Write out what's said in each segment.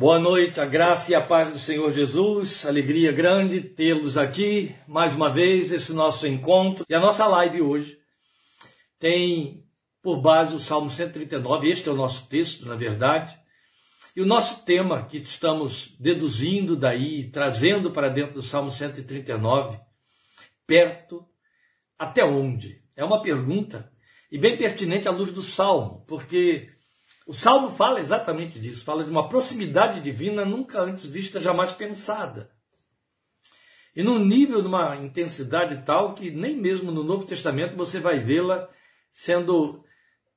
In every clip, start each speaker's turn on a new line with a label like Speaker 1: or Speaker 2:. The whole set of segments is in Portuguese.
Speaker 1: Boa noite, a graça e a paz do Senhor Jesus. Alegria grande tê-los aqui mais uma vez, esse nosso encontro. E a nossa live hoje tem por base o Salmo 139, este é o nosso texto, na verdade. E o nosso tema que estamos deduzindo daí, trazendo para dentro do Salmo 139, perto até onde? É uma pergunta e bem pertinente à luz do Salmo, porque o Salmo fala exatamente disso, fala de uma proximidade divina nunca antes vista, jamais pensada. E num nível, numa intensidade tal que nem mesmo no Novo Testamento você vai vê-la sendo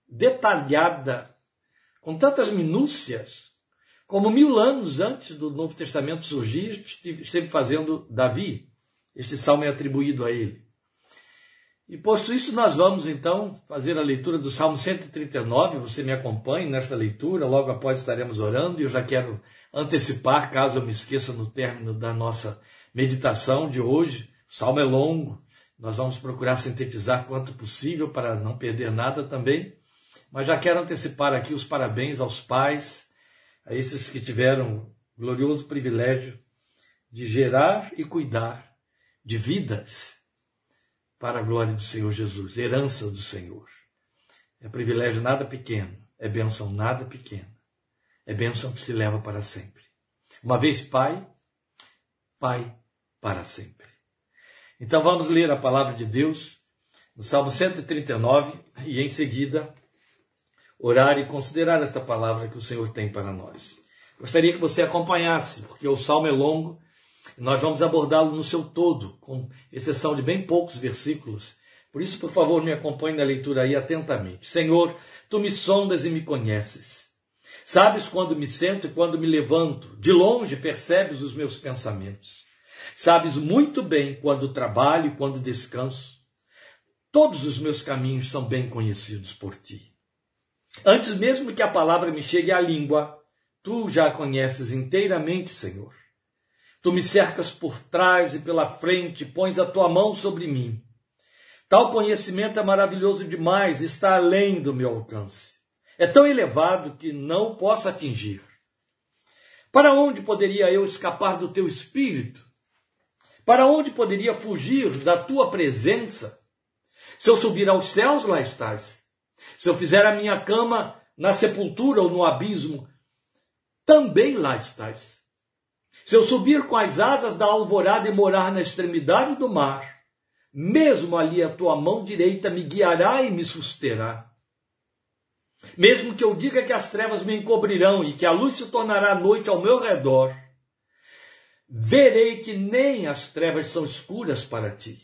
Speaker 1: detalhada com tantas minúcias como mil anos antes do Novo Testamento surgir, esteve fazendo Davi. Este salmo é atribuído a ele. E posto isso, nós vamos então fazer a leitura do Salmo 139. Você me acompanhe nesta leitura, logo após estaremos orando. E eu já quero antecipar, caso eu me esqueça no término da nossa meditação de hoje. O salmo é longo, nós vamos procurar sintetizar quanto possível para não perder nada também. Mas já quero antecipar aqui os parabéns aos pais, a esses que tiveram o glorioso privilégio de gerar e cuidar de vidas para a glória do Senhor Jesus, herança do Senhor. É privilégio nada pequeno, é bênção nada pequena. É bênção que se leva para sempre. Uma vez Pai, Pai para sempre. Então vamos ler a palavra de Deus no Salmo 139 e em seguida orar e considerar esta palavra que o Senhor tem para nós. Gostaria que você acompanhasse, porque o salmo é longo nós vamos abordá-lo no seu todo, com exceção de bem poucos versículos. Por isso, por favor, me acompanhe na leitura aí atentamente. Senhor, tu me sondas e me conheces. Sabes quando me sento e quando me levanto. De longe percebes os meus pensamentos. Sabes muito bem quando trabalho e quando descanso. Todos os meus caminhos são bem conhecidos por ti. Antes mesmo que a palavra me chegue à língua, tu já a conheces inteiramente, Senhor. Tu me cercas por trás e pela frente, pões a tua mão sobre mim. Tal conhecimento é maravilhoso demais, está além do meu alcance. É tão elevado que não posso atingir. Para onde poderia eu escapar do teu espírito? Para onde poderia fugir da tua presença? Se eu subir aos céus, lá estás. Se eu fizer a minha cama na sepultura ou no abismo, também lá estás. Se eu subir com as asas da alvorada e morar na extremidade do mar, mesmo ali a tua mão direita me guiará e me susterá. Mesmo que eu diga que as trevas me encobrirão e que a luz se tornará noite ao meu redor, verei que nem as trevas são escuras para ti.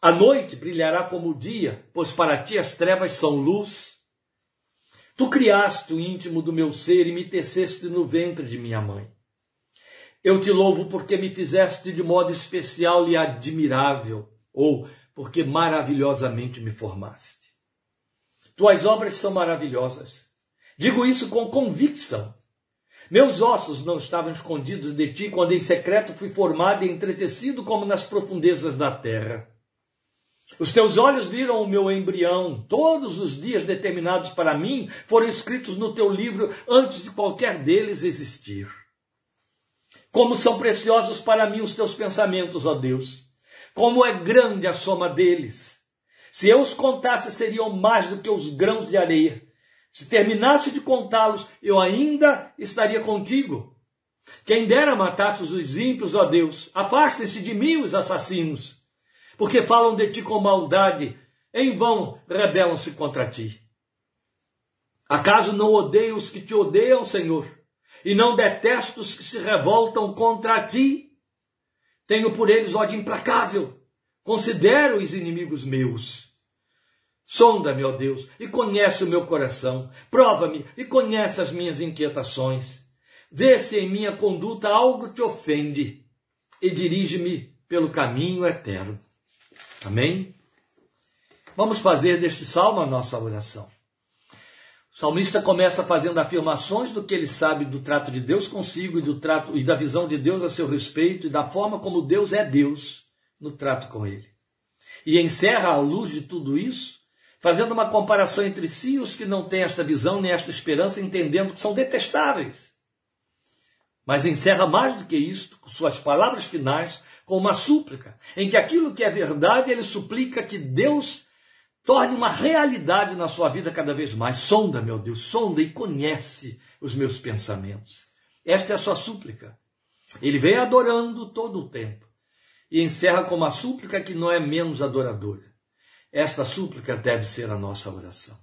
Speaker 1: A noite brilhará como o dia, pois para ti as trevas são luz. Tu criaste o íntimo do meu ser e me teceste no ventre de minha mãe. Eu te louvo porque me fizeste de modo especial e admirável, ou porque maravilhosamente me formaste. Tuas obras são maravilhosas. Digo isso com convicção. Meus ossos não estavam escondidos de ti quando em secreto fui formado e entretecido como nas profundezas da terra. Os teus olhos viram o meu embrião. Todos os dias determinados para mim foram escritos no teu livro antes de qualquer deles existir. Como são preciosos para mim os teus pensamentos, ó Deus. Como é grande a soma deles. Se eu os contasse, seriam mais do que os grãos de areia. Se terminasse de contá-los, eu ainda estaria contigo. Quem dera matasse os ímpios, ó Deus. Afastem-se de mim os assassinos, porque falam de ti com maldade. Em vão rebelam-se contra ti. Acaso não odeio os que te odeiam, Senhor? E não detesto os que se revoltam contra ti. Tenho por eles ódio implacável. Considero-os inimigos meus. Sonda-me, ó Deus, e conhece o meu coração. Prova-me e conhece as minhas inquietações. Vê se em minha conduta algo te ofende e dirige-me pelo caminho eterno. Amém? Vamos fazer deste salmo a nossa oração. O salmista começa fazendo afirmações do que ele sabe do trato de Deus consigo e do trato e da visão de Deus a seu respeito e da forma como Deus é Deus no trato com ele. E encerra à luz de tudo isso, fazendo uma comparação entre si e os que não têm esta visão nem esta esperança, entendendo que são detestáveis. Mas encerra mais do que isto, com suas palavras finais, com uma súplica, em que aquilo que é verdade, ele suplica que Deus torne uma realidade na sua vida cada vez mais. Sonda, meu Deus, sonda e conhece os meus pensamentos. Esta é a sua súplica. Ele vem adorando todo o tempo e encerra com uma súplica que não é menos adoradora. Esta súplica deve ser a nossa oração.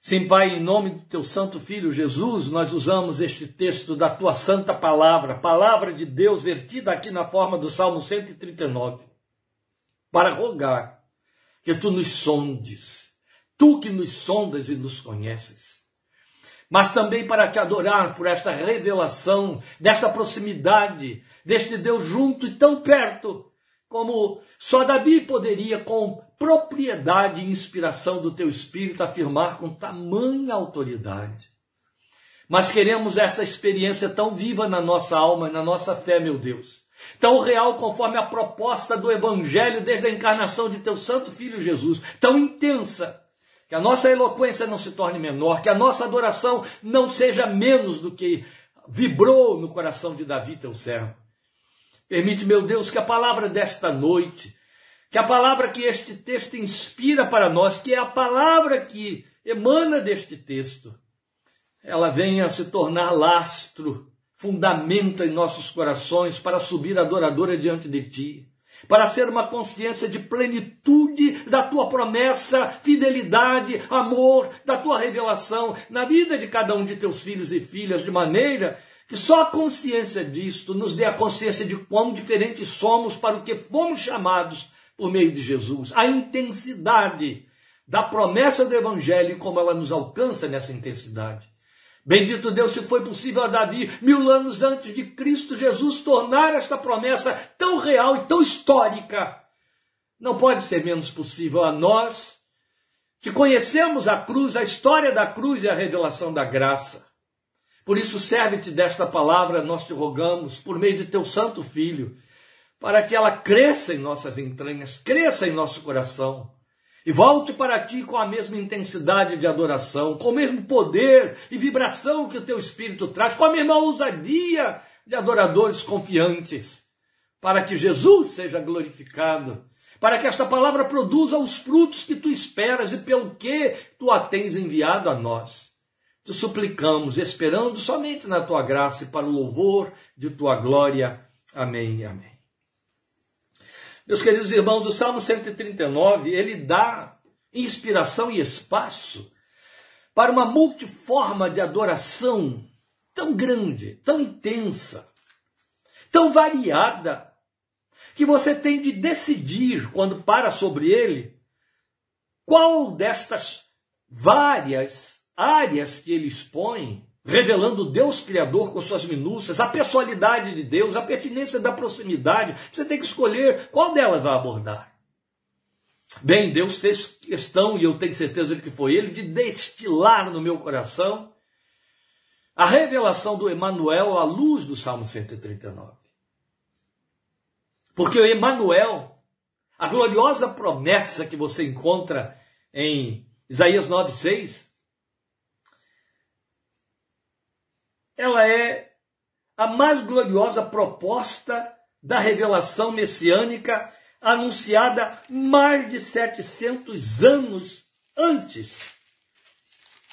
Speaker 1: Sim, Pai, em nome do teu santo filho Jesus, nós usamos este texto da tua santa palavra, palavra de Deus vertida aqui na forma do Salmo 139, para rogar que tu nos sondes, tu que nos sondas e nos conheces mas também para te adorar por esta revelação, desta proximidade, deste Deus junto e tão perto, como só Davi poderia, com propriedade e inspiração do teu Espírito, afirmar com tamanha autoridade. Mas queremos essa experiência tão viva na nossa alma e na nossa fé, meu Deus. Tão real conforme a proposta do Evangelho desde a encarnação de teu Santo Filho Jesus. Tão intensa que a nossa eloquência não se torne menor, que a nossa adoração não seja menos do que vibrou no coração de Davi, teu servo. Permite, meu Deus, que a palavra desta noite, que a palavra que este texto inspira para nós, que é a palavra que emana deste texto, ela venha se tornar lastro, fundamento em nossos corações para subir adoradora diante de ti para ser uma consciência de plenitude da tua promessa, fidelidade, amor, da tua revelação na vida de cada um de teus filhos e filhas, de maneira que só a consciência disto nos dê a consciência de quão diferentes somos para o que fomos chamados por meio de Jesus. A intensidade da promessa do Evangelho e como ela nos alcança nessa intensidade. Bendito Deus, se foi possível a Davi, mil anos antes de Cristo Jesus, tornar esta promessa tão real e tão histórica. Não pode ser menos possível a nós, que conhecemos a cruz, a história da cruz e a revelação da graça. Por isso, serve-te desta palavra, nós te rogamos, por meio de teu Santo Filho, para que ela cresça em nossas entranhas, cresça em nosso coração e volte para ti com a mesma intensidade de adoração, com o mesmo poder e vibração que o teu espírito traz, com a mesma ousadia de adoradores confiantes, para que Jesus seja glorificado, para que esta palavra produza os frutos que tu esperas e pelo que tu a tens enviado a nós. Te suplicamos, esperando somente na tua graça e para o louvor de tua glória. Amém. Amém. Meus queridos irmãos, o Salmo 139, ele dá inspiração e espaço para uma multiforma de adoração tão grande, tão intensa, tão variada, que você tem de decidir, quando para sobre ele, qual destas várias áreas que ele expõe revelando Deus Criador com suas minúcias, a pessoalidade de Deus, a pertinência da proximidade. Você tem que escolher qual delas vai abordar. Bem, Deus fez questão, e eu tenho certeza de que foi Ele, de destilar no meu coração a revelação do Emanuel à luz do Salmo 139. Porque o Emanuel, a gloriosa promessa que você encontra em Isaías 9,6, ela é a mais gloriosa proposta da revelação messiânica anunciada mais de 700 anos antes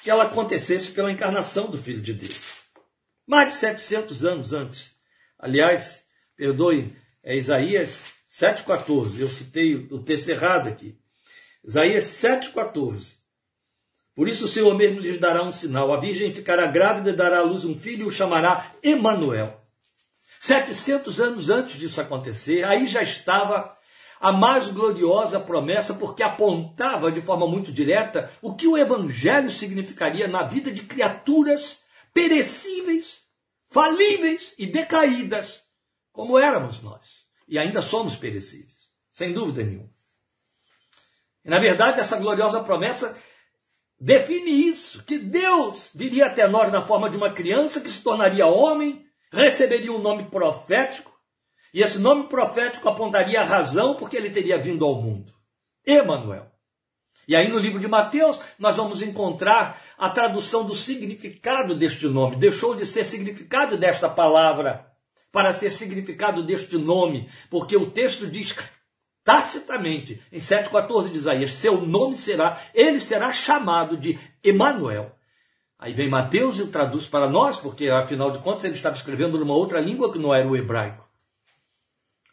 Speaker 1: que ela acontecesse pela encarnação do Filho de Deus. Mais de 700 anos antes. Aliás, perdoe, é Isaías 7,14. Eu citei o texto errado aqui. Isaías 7,14. Por isso o Senhor mesmo lhes dará um sinal. A virgem ficará grávida e dará à luz um filho e o chamará Emanuel. 700 anos antes disso acontecer, aí já estava a mais gloriosa promessa, porque apontava de forma muito direta o que o evangelho significaria na vida de criaturas perecíveis, falíveis e decaídas, como éramos nós. E ainda somos perecíveis, sem dúvida nenhuma. E, na verdade, essa gloriosa promessa define isso, que Deus viria até nós na forma de uma criança que se tornaria homem, receberia um nome profético, e esse nome profético apontaria a razão porque ele teria vindo ao mundo. Emanuel. E aí no livro de Mateus nós vamos encontrar a tradução do significado deste nome. Deixou de ser significado desta palavra para ser significado deste nome, porque o texto diz tacitamente em 7,14 de Isaías: seu nome será, ele será chamado de Emanuel. Aí vem Mateus e o traduz para nós, porque afinal de contas ele estava escrevendo numa outra língua que não era o hebraico,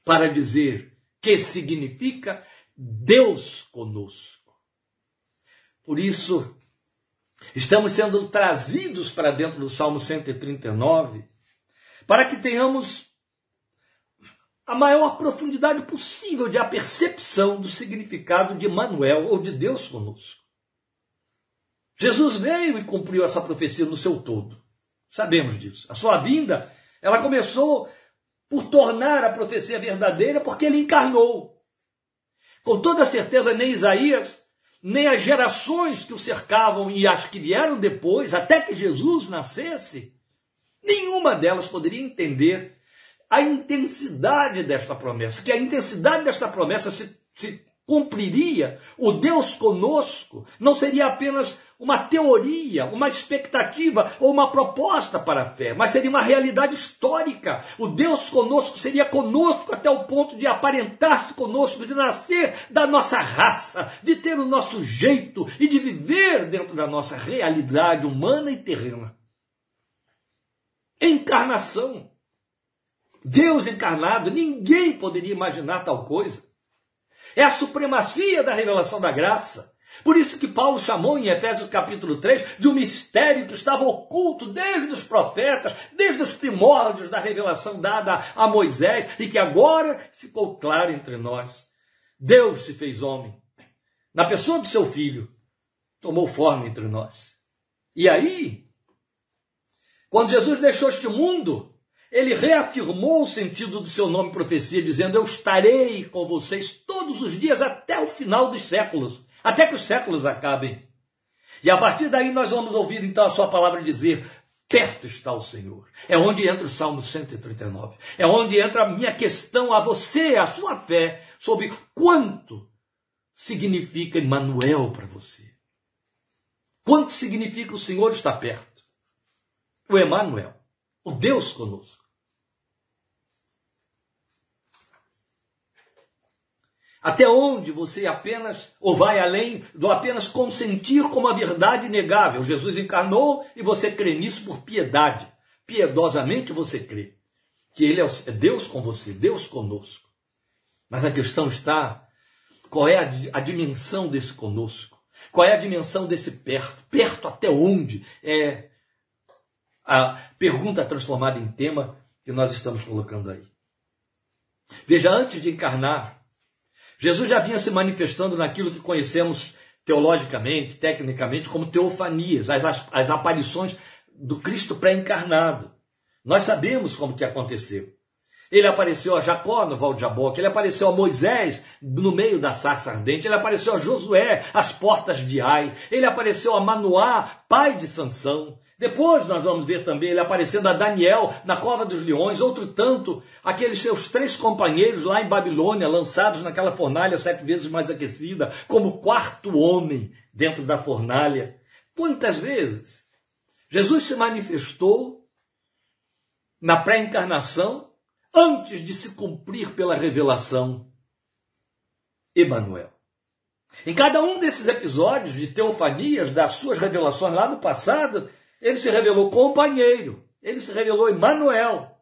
Speaker 1: para dizer que significa Deus conosco. Por isso, estamos sendo trazidos para dentro do Salmo 139 para que tenhamos a maior profundidade possível de a percepção do significado de Manuel ou de Deus conosco. Jesus veio e cumpriu essa profecia no seu todo. Sabemos disso. A sua vinda, ela começou por tornar a profecia verdadeira porque ele encarnou. Com toda certeza, nem Isaías nem as gerações que o cercavam e as que vieram depois, até que Jesus nascesse, nenhuma delas poderia entender a intensidade desta promessa, que a intensidade desta promessa se, se cumpriria, o Deus conosco não seria apenas uma teoria, uma expectativa ou uma proposta para a fé, mas seria uma realidade histórica. O Deus conosco seria conosco até o ponto de aparentar-se conosco, de nascer da nossa raça, de ter o nosso jeito e de viver dentro da nossa realidade humana e terrena. Encarnação. Deus encarnado, ninguém poderia imaginar tal coisa. É a supremacia da revelação da graça. Por isso que Paulo chamou em Efésios capítulo 3 de um mistério que estava oculto desde os profetas, desde os primórdios da revelação dada a Moisés e que agora ficou claro entre nós. Deus se fez homem. Na pessoa do seu filho, tomou forma entre nós. E aí, quando Jesus deixou este mundo, ele reafirmou o sentido do seu nome profecia, dizendo: Eu estarei com vocês todos os dias até o final dos séculos até que os séculos acabem. E a partir daí nós vamos ouvir então a sua palavra dizer: perto está o Senhor. É onde entra o Salmo 139. É onde entra a minha questão a você, a sua fé, sobre quanto significa Emmanuel para você. Quanto significa o Senhor está perto? O Emmanuel, o Deus conosco. Até onde você apenas, ou vai além do apenas consentir como a verdade inegável. Jesus encarnou e você crê nisso por piedade. Piedosamente você crê que Ele é, é Deus com você, Deus conosco. Mas a questão está: qual é a, a dimensão desse conosco? Qual é a dimensão desse perto? Perto até onde? É a pergunta transformada em tema que nós estamos colocando aí. Veja, antes de encarnar, Jesus já vinha se manifestando naquilo que conhecemos teologicamente, tecnicamente, como teofanias, as, as aparições do Cristo pré-encarnado. Nós sabemos como que aconteceu. Ele apareceu a Jacó no Val de Jaboque, ele apareceu a Moisés no meio da sarça ardente, ele apareceu a Josué às portas de Ai, ele apareceu a Manoá, pai de Sansão, depois nós vamos ver também ele aparecendo a Daniel na cova dos leões, outro tanto, aqueles seus três companheiros lá em Babilônia, lançados naquela fornalha sete vezes mais aquecida, como quarto homem dentro da fornalha. Quantas vezes Jesus se manifestou na pré-encarnação antes de se cumprir pela revelação Emanuel. Em cada um desses episódios de teofanias, das suas revelações lá no passado, ele se revelou companheiro, ele se revelou Emmanuel,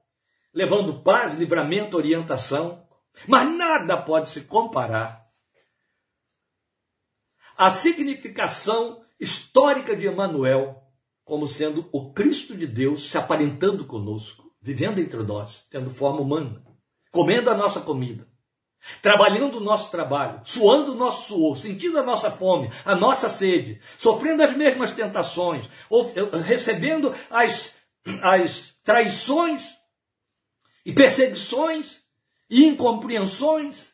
Speaker 1: levando paz, livramento, orientação. Mas nada pode se comparar à significação histórica de Emmanuel como sendo o Cristo de Deus se aparentando conosco, vivendo entre nós, tendo forma humana, comendo a nossa comida, trabalhando o nosso trabalho, suando o nosso suor, sentindo a nossa fome, a nossa sede, sofrendo as mesmas tentações, ou, recebendo as, as traições e perseguições e incompreensões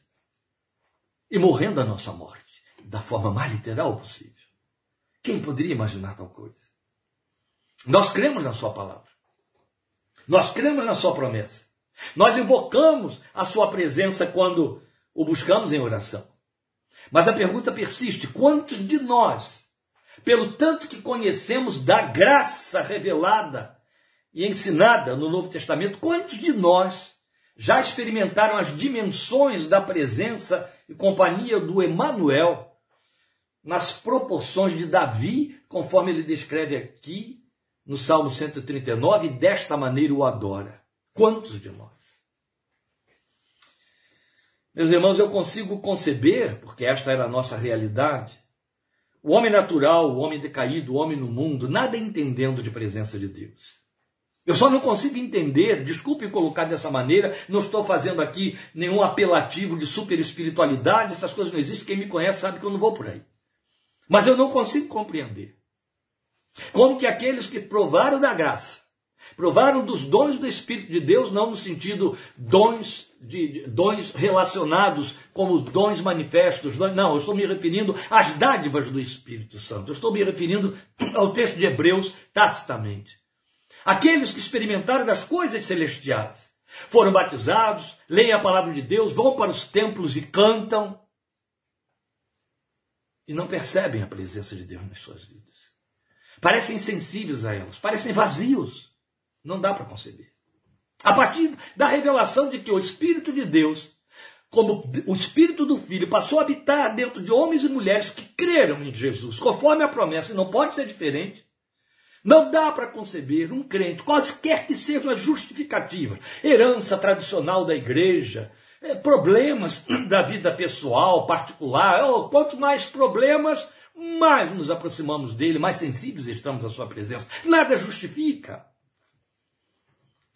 Speaker 1: e morrendo a nossa morte da forma mais literal possível. Quem poderia imaginar tal coisa? Nós cremos na Sua palavra. Nós cremos na Sua promessa. Nós invocamos a Sua presença quando o buscamos em oração. Mas a pergunta persiste: quantos de nós, pelo tanto que conhecemos da graça revelada e ensinada no Novo Testamento, quantos de nós já experimentaram as dimensões da presença e companhia do Emanuel nas proporções de Davi, conforme ele descreve aqui no Salmo 139, e desta maneira o adora. Quantos de nós? Meus irmãos, eu consigo conceber, porque esta era a nossa realidade, o homem natural, o homem decaído, o homem no mundo, nada entendendo de presença de Deus. Eu só não consigo entender, desculpe colocar dessa maneira, não estou fazendo aqui nenhum apelativo de super espiritualidade, essas coisas não existem, quem me conhece sabe que eu não vou por aí. Mas eu não consigo compreender como que aqueles que provaram da graça, provaram dos dons do Espírito de Deus, não no sentido dons de, dons relacionados como os dons manifestos, não, eu estou me referindo às dádivas do Espírito Santo. Eu estou me referindo ao texto de Hebreus tacitamente. Aqueles que experimentaram das coisas celestiais, foram batizados, leem a palavra de Deus, vão para os templos e cantam e não percebem a presença de Deus nas suas vidas. Parecem insensíveis a elas, parecem vazios. Não dá para conceber. A partir da revelação de que o Espírito de Deus, como o Espírito do Filho, passou a habitar dentro de homens e mulheres que creram em Jesus, conforme a promessa, e não pode ser diferente. Não dá para conceber um crente, quaisquer que sejam as justificativas, herança tradicional da igreja, é, problemas da vida pessoal, particular, oh, quanto mais problemas, mais nos aproximamos dele, mais sensíveis estamos à sua presença. Nada justifica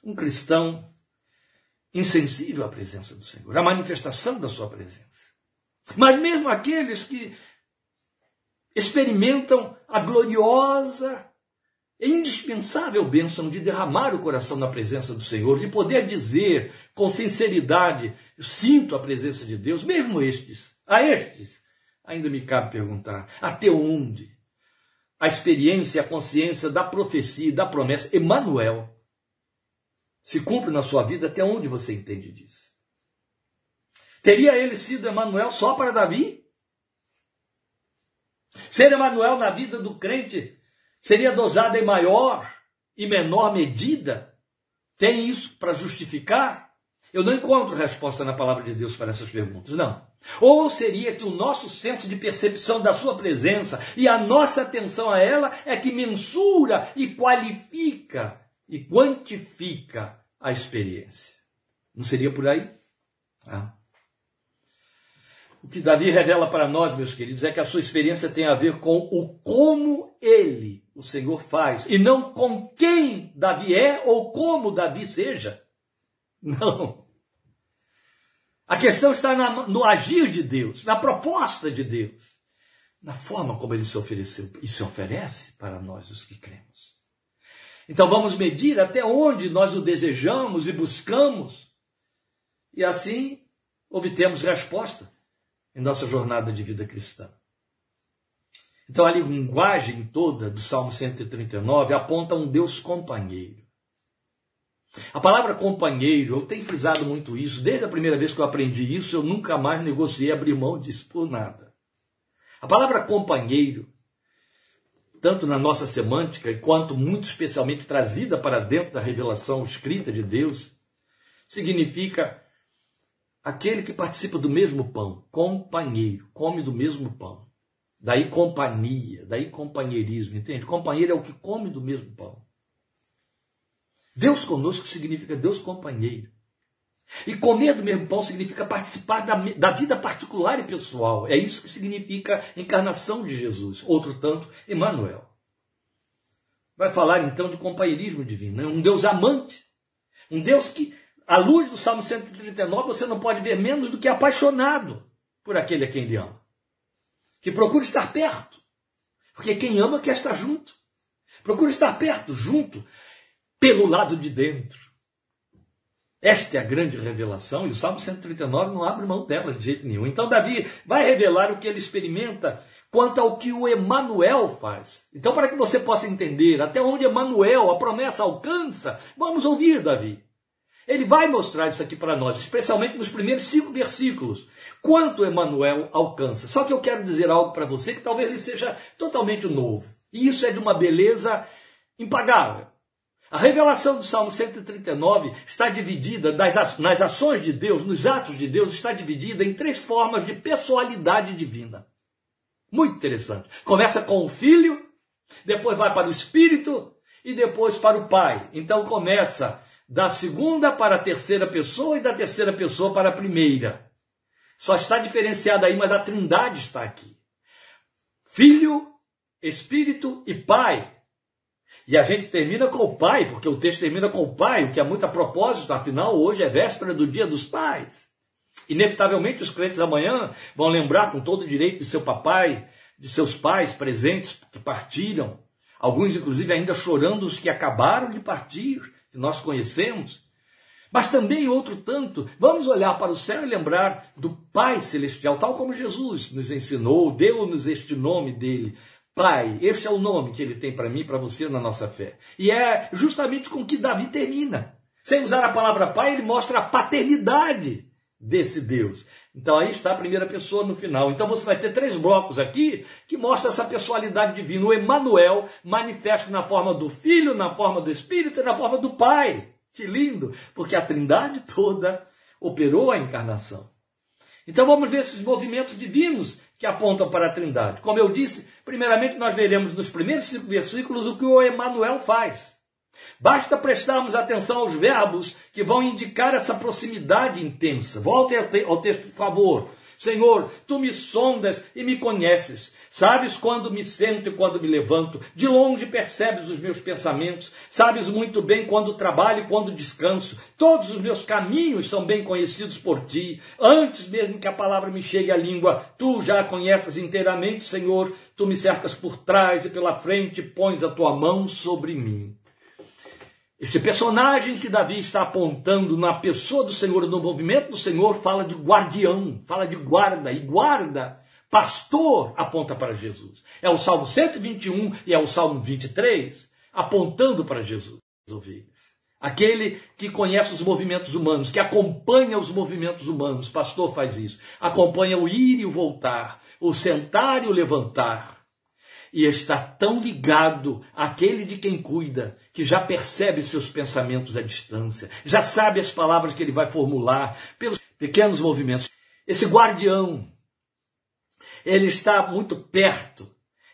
Speaker 1: um cristão insensível à presença do Senhor, à manifestação da sua presença. Mas mesmo aqueles que experimentam a gloriosa e indispensável bênção de derramar o coração na presença do Senhor, de poder dizer com sinceridade: sinto a presença de Deus, mesmo estes, a estes, ainda me cabe perguntar: até onde a experiência e a consciência da profecia e da promessa, Emmanuel, se cumpre na sua vida, até onde você entende disso? Teria ele sido Emanuel só para Davi? Ser Emanuel na vida do crente seria dosado em maior e menor medida? Tem isso para justificar? Eu não encontro resposta na palavra de Deus para essas perguntas, não. Ou seria que o nosso senso de percepção da sua presença e a nossa atenção a ela é que mensura e qualifica e quantifica a experiência. Não seria por aí? Ah. O que Davi revela para nós, meus queridos, é que a sua experiência tem a ver com o como ele, o Senhor, faz, e não com quem Davi é ou como Davi seja. Não. A questão está na, no agir de Deus, na proposta de Deus, na forma como ele se ofereceu e se oferece para nós, os que cremos. Então vamos medir até onde nós o desejamos e buscamos, e assim obtemos resposta em nossa jornada de vida cristã. Então a linguagem toda do Salmo 139 aponta um Deus companheiro. A palavra companheiro, eu tenho frisado muito isso, desde a primeira vez que eu aprendi isso, eu nunca mais negociei abrir mão disso por nada. A palavra companheiro tanto na nossa semântica, quanto muito especialmente trazida para dentro da revelação escrita de Deus, significa aquele que participa do mesmo pão, companheiro, come do mesmo pão. Daí companhia, daí companheirismo, entende? Companheiro é o que come do mesmo pão. Deus conosco significa Deus companheiro. E comer do mesmo pão significa participar da, da, vida particular e pessoal. É isso que significa encarnação de Jesus. Outro tanto, Emmanuel. Vai falar então de companheirismo divino. Né? Um Deus amante. Um Deus que, à luz do Salmo 139, você não pode ver menos do que apaixonado por aquele a quem ele ama. Que procura estar perto. Porque quem ama quer estar junto. Procura estar perto, junto, pelo lado de dentro esta é a grande revelação, e o Salmo 139 não abre mão dela de jeito nenhum. Então, Davi vai revelar o que ele experimenta quanto ao que o Emanuel faz. Então, para que você possa entender até onde Emanuel, a promessa, alcança, vamos ouvir Davi. Ele vai mostrar isso aqui para nós, especialmente nos primeiros cinco versículos, quanto Emmanuel alcança. Só que eu quero dizer algo para você que talvez lhe seja totalmente novo. E isso é de uma beleza impagável. A revelação do Salmo 139 está dividida nas ações de Deus, nos atos de Deus, está dividida em três formas de pessoalidade divina. Muito interessante. Começa com o Filho, depois vai para o Espírito e depois para o Pai. Então começa da segunda para a terceira pessoa e da terceira pessoa para a primeira. Só está diferenciada aí, mas a Trindade está aqui. Filho, Espírito e Pai. E a gente termina com o Pai, porque o texto termina com o Pai, o que é muito a propósito, afinal, hoje é véspera do Dia dos Pais. Inevitavelmente, os crentes amanhã vão lembrar com todo direito de seu papai, de seus pais presentes que partiram, alguns, inclusive, ainda chorando os que acabaram de partir, que nós conhecemos. Mas também outro tanto, vamos olhar para o céu e lembrar do Pai Celestial, tal como Jesus nos ensinou, deu-nos este nome dele, Pai, este é o nome que ele tem para mim para você na nossa fé. E é justamente com que Davi termina. Sem usar a palavra pai, ele mostra a paternidade desse Deus. Então aí está a primeira pessoa no final. Então você vai ter três blocos aqui que mostram essa pessoalidade divina. O Emmanuel manifesta na forma do Filho, na forma do Espírito e na forma do Pai. Que lindo! Porque a Trindade toda operou a encarnação. Então vamos ver esses movimentos divinos que apontam para a Trindade. Como eu disse, primeiramente nós veremos nos primeiros cinco versículos o que o Emmanuel faz. Basta prestarmos atenção aos verbos que vão indicar essa proximidade intensa. Volte ao, texto, por favor. Senhor, tu me sondas e me conheces. Sabes quando me sento e quando me levanto. De longe percebes os meus pensamentos. Sabes muito bem quando trabalho e quando descanso. Todos os meus caminhos são bem conhecidos por ti. Antes mesmo que a palavra me chegue à língua, tu já a conheces inteiramente, Senhor. Tu me cercas por trás e pela frente, pões a tua mão sobre mim. Este personagem que Davi está apontando na pessoa do Senhor, no movimento do Senhor, fala de guardião, fala de guarda, e guarda Pastor aponta para Jesus. É o Salmo 121 e é o Salmo 23 apontando para Jesus, ovelhas. Aquele que conhece os movimentos humanos, que acompanha os movimentos humanos, pastor faz isso. Acompanha o ir e o voltar, o sentar e o levantar. E está tão ligado àquele de quem cuida, que já percebe seus pensamentos à distância, já sabe as palavras que ele vai formular pelos pequenos movimentos. Esse guardião ele está muito perto.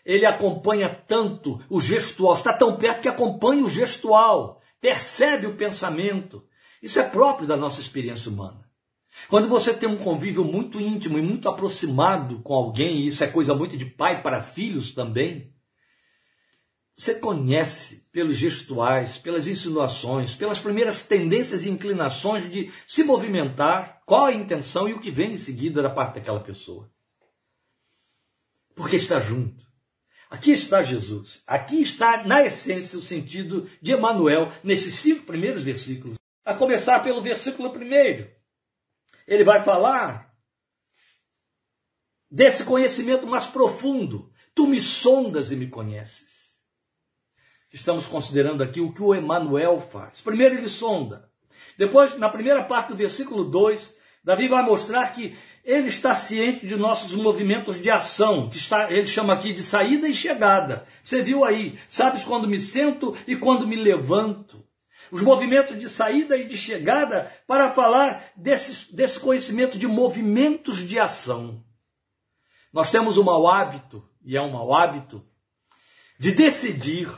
Speaker 1: Ele acompanha tanto o gestual, está tão perto que acompanha o gestual, percebe o pensamento. Isso é próprio da nossa experiência humana. Quando você tem um convívio muito íntimo e muito aproximado com alguém, e isso é coisa muito de pai para filhos também, você conhece pelos gestuais, pelas insinuações, pelas primeiras tendências e inclinações de se movimentar, qual a intenção e o que vem em seguida da parte daquela pessoa porque está junto. Aqui está Jesus. Aqui está, na essência, o sentido de Emmanuel nesses cinco primeiros versículos. A começar pelo versículo primeiro. Ele vai falar desse conhecimento mais profundo. Tu me sondas e me conheces. Estamos considerando aqui o que o Emmanuel faz. Primeiro ele sonda. Depois, na primeira parte do versículo 2, Davi vai mostrar que ele está ciente de nossos movimentos de ação, que está, ele chama aqui de saída e chegada. Você viu aí, sabes quando me sento e quando me levanto. Os movimentos de saída e de chegada para falar desse, desse conhecimento de movimentos de ação. Nós temos o mau hábito, e é um mau hábito, de decidir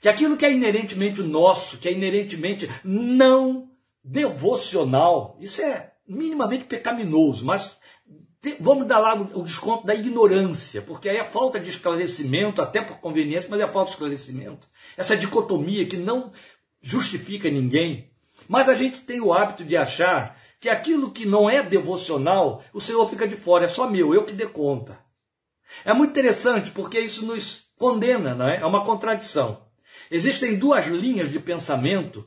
Speaker 1: que aquilo que é inerentemente nosso, que é inerentemente não devocional, isso é minimamente pecaminoso, mas vamos dar lá o desconto da ignorância, porque aí é falta de esclarecimento, até por conveniência, mas é falta de esclarecimento. Essa dicotomia que não justifica ninguém. Mas a gente tem o hábito de achar que aquilo que não é devocional, o Senhor fica de fora, é só meu, eu que dê conta. É muito interessante porque isso nos condena, não é? É uma contradição. Existem duas linhas de pensamento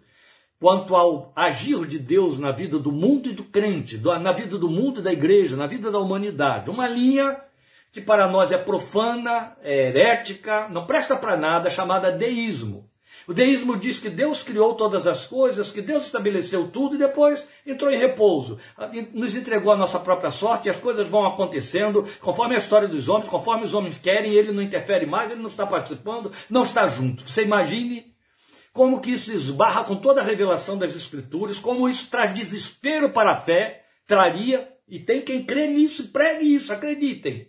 Speaker 1: quanto ao agir de Deus na vida do mundo e do crente, na vida do mundo e da igreja, na vida da humanidade. Uma linha que para nós é profana, é herética, não presta para nada, chamada deísmo. O deísmo diz que Deus criou todas as coisas, que Deus estabeleceu tudo e depois entrou em repouso. Nos entregou a nossa própria sorte e as coisas vão acontecendo conforme a história dos homens, conforme os homens querem, ele não interfere mais, ele não está participando, não está junto. Você imagine como que isso esbarra com toda a revelação das Escrituras, como isso traz desespero para a fé, traria, e tem quem crê nisso, pregue isso, acreditem.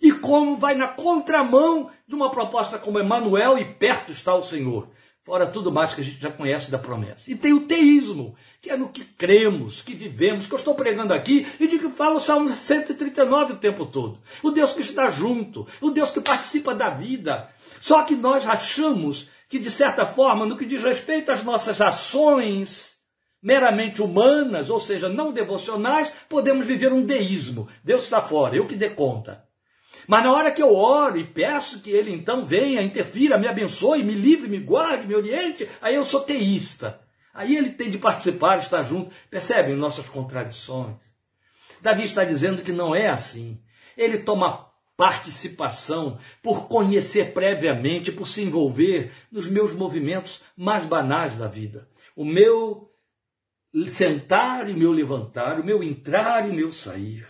Speaker 1: E como vai na contramão de uma proposta como Emmanuel e perto está o Senhor. Fora tudo mais que a gente já conhece da promessa. E tem o teísmo, que é no que cremos, que vivemos, que eu estou pregando aqui e de que fala o Salmo 139 o tempo todo. O Deus que está junto, o Deus que participa da vida. Só que nós achamos que, de certa forma, no que diz respeito às nossas ações meramente humanas, ou seja, não devocionais, podemos viver um deísmo. Deus está fora, eu que dê conta. Mas na hora que eu oro e peço que ele então venha, interfira, me abençoe, me livre, me guarde, me oriente, aí eu sou teísta. Aí ele tem de participar, estar junto. Percebem nossas contradições? Davi está dizendo que não é assim. Ele toma participação por conhecer previamente, por se envolver nos meus movimentos mais banais da vida. O meu sentar e meu levantar, o meu entrar e meu sair.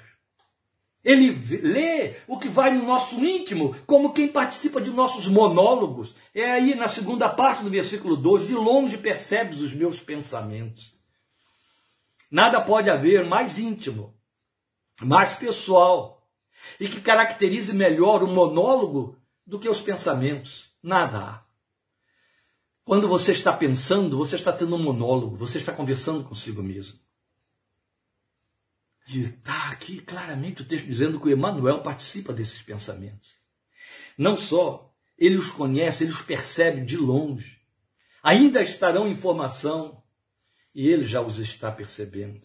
Speaker 1: Ele lê o que vai no nosso íntimo, como quem participa de nossos monólogos. É aí na segunda parte do versículo 2: de longe percebes os meus pensamentos. Nada pode haver mais íntimo, mais pessoal, e que caracterize melhor o monólogo do que os pensamentos. Nada há. Quando você está pensando, você está tendo um monólogo, você está conversando consigo mesmo. E está aqui claramente o texto dizendo que o Emmanuel participa desses pensamentos. Não só ele os conhece, ele os percebe de longe. Ainda estarão em formação e ele já os está percebendo.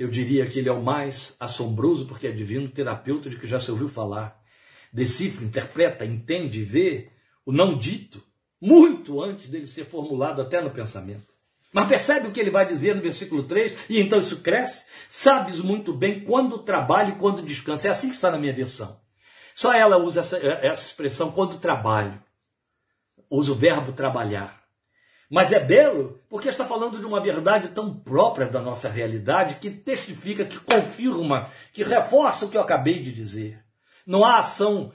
Speaker 1: Eu diria que ele é o mais assombroso porque é divino terapeuta de que já se ouviu falar. Decifra, interpreta, entende, vê o não dito muito antes dele ser formulado até no pensamento. Mas percebe o que ele vai dizer no versículo 3? E então isso cresce. Sabes muito bem quando trabalho e quando descansa. É assim que está na minha versão. Só ela usa essa, essa expressão quando trabalho. Usa o verbo trabalhar. Mas é belo porque está falando de uma verdade tão própria da nossa realidade que testifica, que confirma, que reforça o que eu acabei de dizer. Não há ação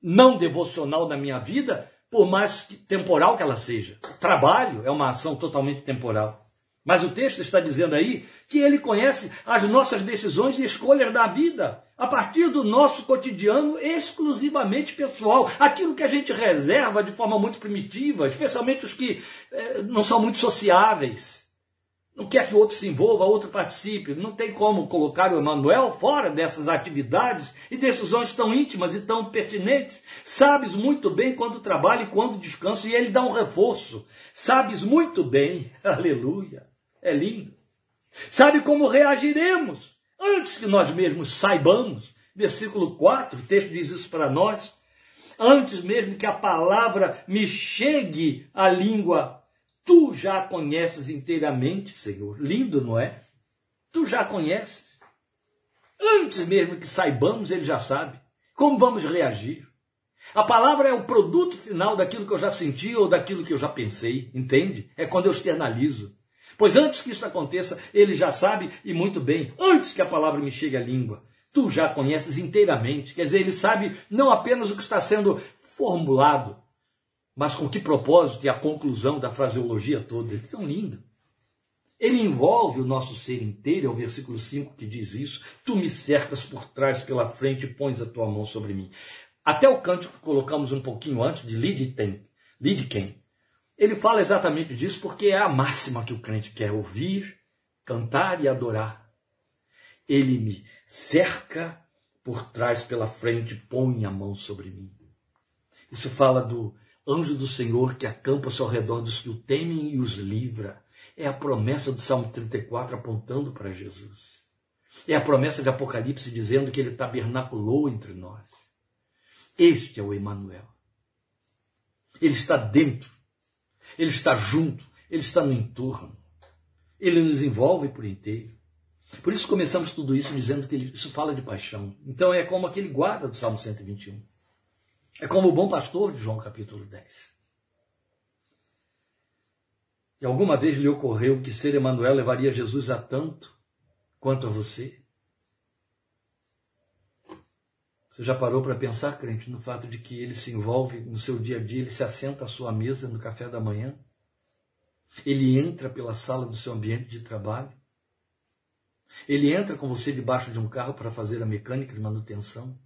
Speaker 1: não devocional na minha vida por mais temporal que ela seja. Trabalho é uma ação totalmente temporal. Mas o texto está dizendo aí que ele conhece as nossas decisões e escolhas da vida, a partir do nosso cotidiano exclusivamente pessoal, aquilo que a gente reserva de forma muito primitiva, especialmente os que eh, não são muito sociáveis não quer que o outro se envolva, outro participe. Não tem como colocar o Emanuel fora dessas atividades e decisões tão íntimas e tão pertinentes. Sabes muito bem quando trabalha e quando descansa, e ele dá um reforço. Sabes muito bem, aleluia, é lindo. Sabe como reagiremos antes que nós mesmos saibamos. Versículo 4, o texto diz isso para nós. Antes mesmo que a palavra me chegue à língua Tu já conheces inteiramente, Senhor. Lindo, não é? Tu já conheces. Antes mesmo que saibamos, ele já sabe. Como vamos reagir? A palavra é o produto final daquilo que eu já senti ou daquilo que eu já pensei, entende? É quando eu externalizo. Pois antes que isso aconteça, ele já sabe e muito bem, antes que a palavra me chegue à língua, tu já conheces inteiramente. Quer dizer, ele sabe não apenas o que está sendo formulado, mas com que propósito e a conclusão da fraseologia toda? É tão lindo. Ele envolve o nosso ser inteiro, é o versículo 5 que diz isso. Tu me cercas por trás, pela frente, e pões a tua mão sobre mim. Até o cântico que colocamos um pouquinho antes, de Lidken, ele fala exatamente disso porque é a máxima que o crente quer ouvir, cantar e adorar. Ele me cerca por trás, pela frente, põe a mão sobre mim. Isso fala do anjo do Senhor que acampa-se ao redor dos que o temem e os livra. É a promessa do Salmo 34 apontando para Jesus. É a promessa de Apocalipse dizendo que ele tabernaculou entre nós. Este é o Emanuel. Ele está dentro. Ele está junto. Ele está no entorno. Ele nos envolve por inteiro. Por isso começamos tudo isso dizendo que isso fala de paixão. Então é como aquele guarda do Salmo 121. É como o bom pastor de João capítulo 10. E alguma vez lhe ocorreu que ser Emanuel levaria Jesus a tanto quanto a você? Você já parou para pensar, crente, no fato de que ele se envolve no seu dia a dia, ele se assenta à sua mesa no café da manhã? Ele entra pela sala do seu ambiente de trabalho? Ele entra com você debaixo de um carro para fazer a mecânica de manutenção?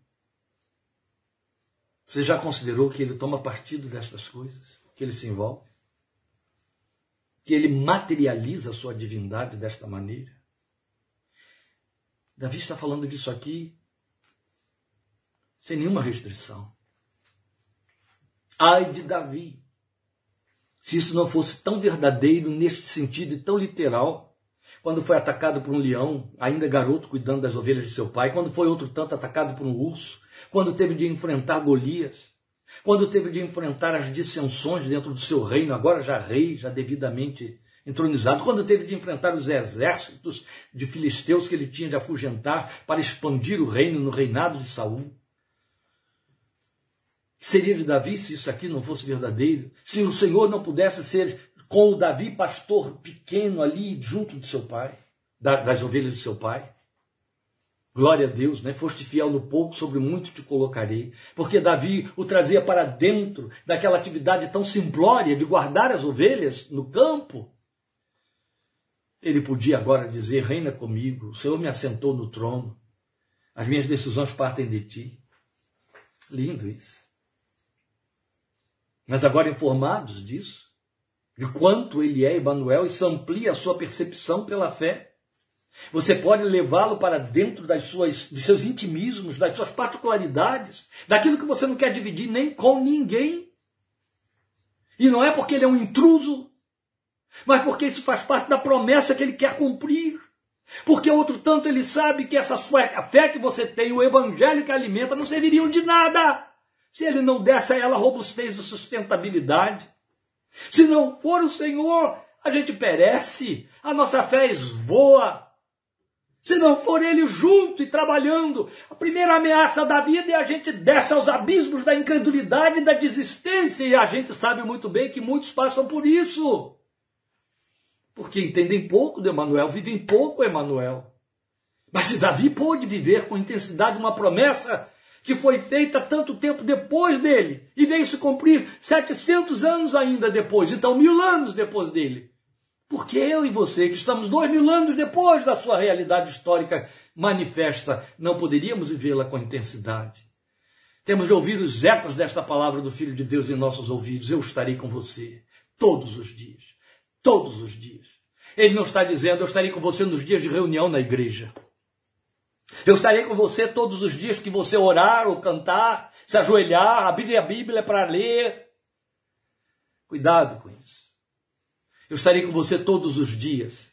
Speaker 1: Você já considerou que ele toma partido destas coisas? Que ele se envolve? Que ele materializa a sua divindade desta maneira? Davi está falando disso aqui sem nenhuma restrição. Ai de Davi, se isso não fosse tão verdadeiro neste sentido e tão literal, quando foi atacado por um leão, ainda garoto cuidando das ovelhas de seu pai, quando foi outro tanto atacado por um urso, quando teve de enfrentar Golias, quando teve de enfrentar as dissensões dentro do seu reino, agora já rei, já devidamente entronizado, quando teve de enfrentar os exércitos de filisteus que ele tinha de afugentar para expandir o reino no reinado de Saul. Seria de Davi se isso aqui não fosse verdadeiro? Se o Senhor não pudesse ser com o Davi pastor pequeno ali junto de seu pai, das ovelhas de seu pai? Glória a Deus, né? Foste fiel no pouco, sobre muito te colocarei. Porque Davi o trazia para dentro daquela atividade tão simplória de guardar as ovelhas no campo. Ele podia agora dizer: Reina comigo, o Senhor me assentou no trono, as minhas decisões partem de ti. Lindo isso. Mas agora informados disso, de quanto ele é Emmanuel, isso amplia a sua percepção pela fé. Você pode levá-lo para dentro das suas, dos seus intimismos, das suas particularidades, daquilo que você não quer dividir nem com ninguém. E não é porque ele é um intruso, mas porque isso faz parte da promessa que ele quer cumprir. Porque outro tanto ele sabe que essa sua fé que você tem, o evangelho que alimenta, não serviriam de nada se ele não desse a ela robustez e sustentabilidade. Se não for o Senhor, a gente perece, a nossa fé esvoa. Se não for Ele junto e trabalhando, a primeira ameaça da vida é a gente desce aos abismos da incredulidade e da desistência, e a gente sabe muito bem que muitos passam por isso. Porque entendem pouco de Emanuel, vivem pouco Emanuel. Mas se Davi pôde viver com intensidade uma promessa, que foi feita tanto tempo depois dele e veio se cumprir 700 anos ainda depois, então mil anos depois dele. Porque eu e você, que estamos dois mil anos depois da sua realidade histórica manifesta, não poderíamos vivê-la com intensidade. Temos de ouvir os ecos desta palavra do Filho de Deus em nossos ouvidos. Eu estarei com você todos os dias. Todos os dias. Ele não está dizendo, eu estarei com você nos dias de reunião na igreja. Eu estarei com você todos os dias que você orar ou cantar, se ajoelhar, abrir a Bíblia para ler. Cuidado com isso. Eu estarei com você todos os dias.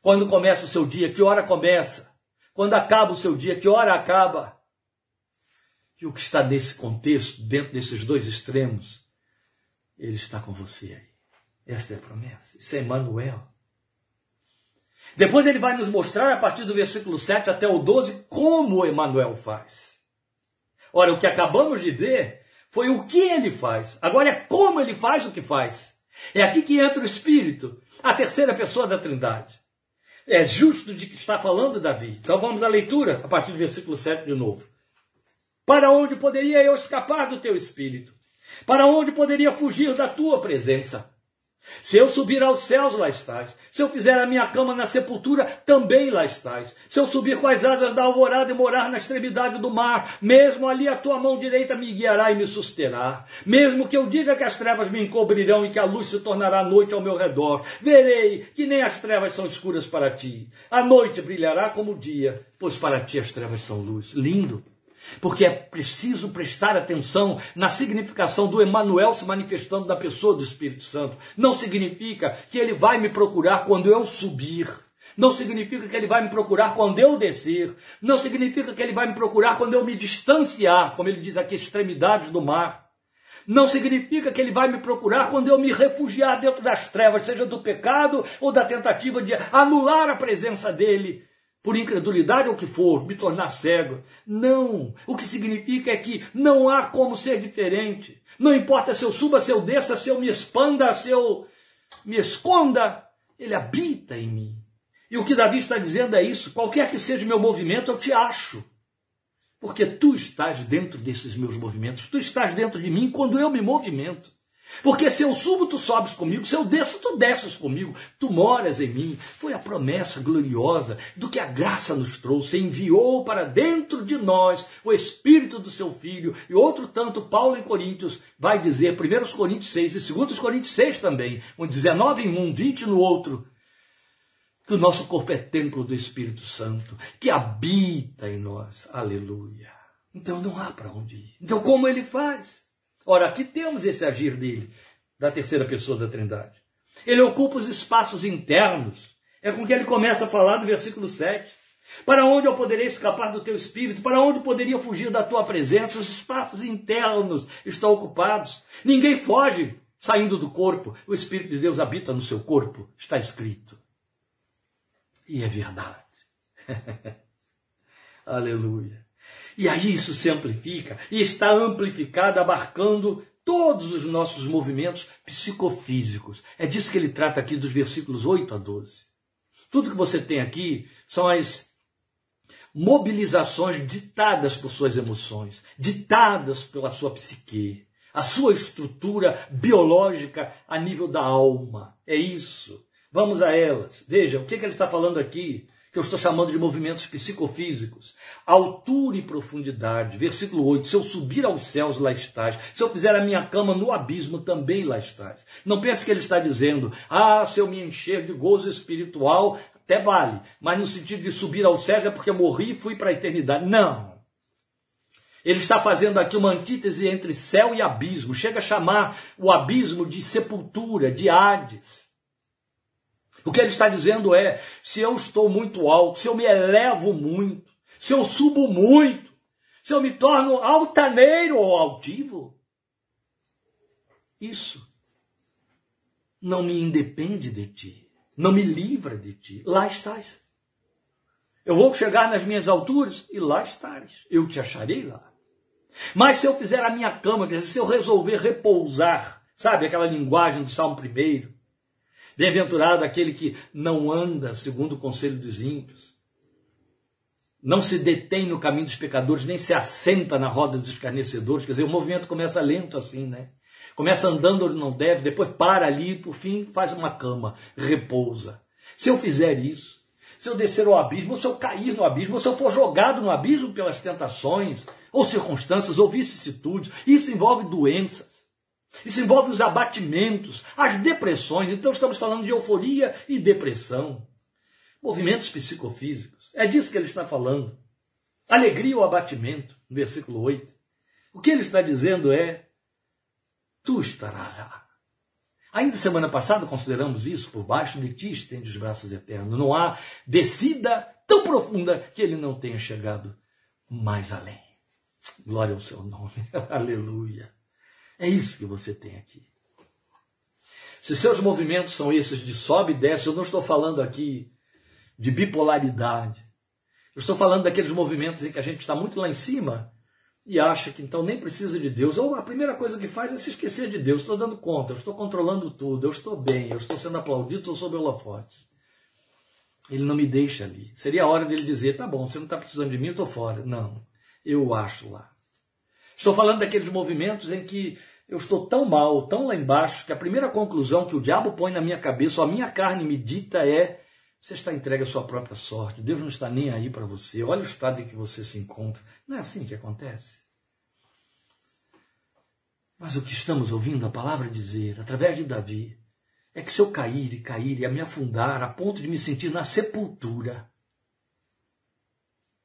Speaker 1: Quando começa o seu dia, que hora começa? Quando acaba o seu dia, que hora acaba? E o que está nesse contexto, dentro desses dois extremos, ele está com você aí. Esta é a promessa. Isso é Emmanuel. Depois ele vai nos mostrar, a partir do versículo 7 até o 12, como Emmanuel faz. Ora, o que acabamos de ver foi o que ele faz. Agora é como ele faz o que faz. É aqui que entra o Espírito, a terceira pessoa da Trindade. É justo de que está falando Davi. Então vamos à leitura, a partir do versículo 7 de novo. Para onde poderia eu escapar do teu Espírito? Para onde poderia fugir da tua presença? Se eu subir aos céus, lá estás. Se eu fizer a minha cama na sepultura, também lá estás. Se eu subir com as asas da alvorada e morar na extremidade do mar, mesmo ali a tua mão direita me guiará e me susterá. Mesmo que eu diga que as trevas me encobrirão e que a luz se tornará noite ao meu redor, verei que nem as trevas são escuras para ti. A noite brilhará como o dia, pois para ti as trevas são luz. Lindo. Porque é preciso prestar atenção na significação do Emmanuel se manifestando na pessoa do Espírito Santo. Não significa que ele vai me procurar quando eu subir. Não significa que ele vai me procurar quando eu descer. Não significa que ele vai me procurar quando eu me distanciar, como ele diz aqui, extremidades do mar. Não significa que ele vai me procurar quando eu me refugiar dentro das trevas, seja do pecado ou da tentativa de anular a presença dele por incredulidade ou que for, me tornar cego. Não. O que significa é que não há como ser diferente. Não importa se eu suba, se eu desça, se eu me expanda, se eu me esconda, ele habita em mim. E o que Davi está dizendo é isso: qualquer que seja meu movimento, eu te acho. Porque tu estás dentro desses meus movimentos, tu estás dentro de mim quando eu me movimento. Porque se eu subo, tu sobes comigo, se eu desço, tu desces comigo, tu moras em mim. Foi a promessa gloriosa do que a graça nos trouxe, enviou para dentro de nós o Espírito do seu Filho. E outro tanto, Paulo em Coríntios vai dizer, 1 Coríntios 6 e 2 Coríntios 6 também, um 19 em um, 20 no outro, que o nosso corpo é templo do Espírito Santo, que habita em nós. Aleluia. Então não há para onde ir. Então como ele faz? Ora, aqui temos esse agir dele, da terceira pessoa da Trindade. Ele ocupa os espaços internos. É com que ele começa a falar no versículo 7. Para onde eu poderei escapar do teu espírito? Para onde poderia fugir da tua presença? Os espaços internos estão ocupados. Ninguém foge saindo do corpo. O Espírito de Deus habita no seu corpo. Está escrito. E é verdade. Aleluia. E aí isso se amplifica e está amplificado, abarcando todos os nossos movimentos psicofísicos. É disso que ele trata aqui dos versículos 8 a 12. Tudo que você tem aqui são as mobilizações ditadas por suas emoções, ditadas pela sua psique, a sua estrutura biológica a nível da alma. É isso. Vamos a elas. Veja, o que, que ele está falando aqui? Que eu estou chamando de movimentos psicofísicos. Altura e profundidade. Versículo 8. Se eu subir aos céus, lá estás. Se eu fizer a minha cama no abismo, também lá estás. Não pense que ele está dizendo, ah, se eu me encher de gozo espiritual, até vale. Mas no sentido de subir aos céus é porque morri e fui para a eternidade. Não. Ele está fazendo aqui uma antítese entre céu e abismo. Chega a chamar o abismo de sepultura, de Hades. O que ele está dizendo é: se eu estou muito alto, se eu me elevo muito, se eu subo muito, se eu me torno altaneiro ou altivo, isso não me independe de ti, não me livra de ti. Lá estás. Eu vou chegar nas minhas alturas e lá estás. Eu te acharei lá. Mas se eu fizer a minha cama, quer dizer, se eu resolver repousar, sabe aquela linguagem do Salmo 1, Bem-aventurado aquele que não anda segundo o conselho dos ímpios, não se detém no caminho dos pecadores, nem se assenta na roda dos escarnecedores. Quer dizer, o movimento começa lento assim, né? Começa andando onde não deve, depois para ali, por fim faz uma cama, repousa. Se eu fizer isso, se eu descer ao abismo, ou se eu cair no abismo, ou se eu for jogado no abismo pelas tentações, ou circunstâncias, ou vicissitudes, isso envolve doenças. Isso envolve os abatimentos, as depressões. Então estamos falando de euforia e depressão. Movimentos psicofísicos. É disso que ele está falando. Alegria ou abatimento, no versículo 8. O que ele está dizendo é: Tu estarás lá. Ainda semana passada consideramos isso, por baixo de ti estende os braços eternos. Não há descida tão profunda que ele não tenha chegado mais além. Glória ao seu nome. Aleluia. É isso que você tem aqui. Se seus movimentos são esses de sobe e desce, eu não estou falando aqui de bipolaridade. Eu estou falando daqueles movimentos em que a gente está muito lá em cima e acha que então nem precisa de Deus. Ou a primeira coisa que faz é se esquecer de Deus. Estou dando conta, eu estou controlando tudo, eu estou bem, eu estou sendo aplaudido, estou sob holofotes. Ele não me deixa ali. Seria a hora dele dizer: tá bom, você não está precisando de mim, eu estou fora. Não, eu acho lá. Estou falando daqueles movimentos em que eu estou tão mal, tão lá embaixo, que a primeira conclusão que o diabo põe na minha cabeça, ou a minha carne me dita é: você está entregue à sua própria sorte, Deus não está nem aí para você, olha o estado em que você se encontra. Não é assim que acontece. Mas o que estamos ouvindo a palavra dizer, através de Davi, é que se eu cair e cair e a me afundar a ponto de me sentir na sepultura,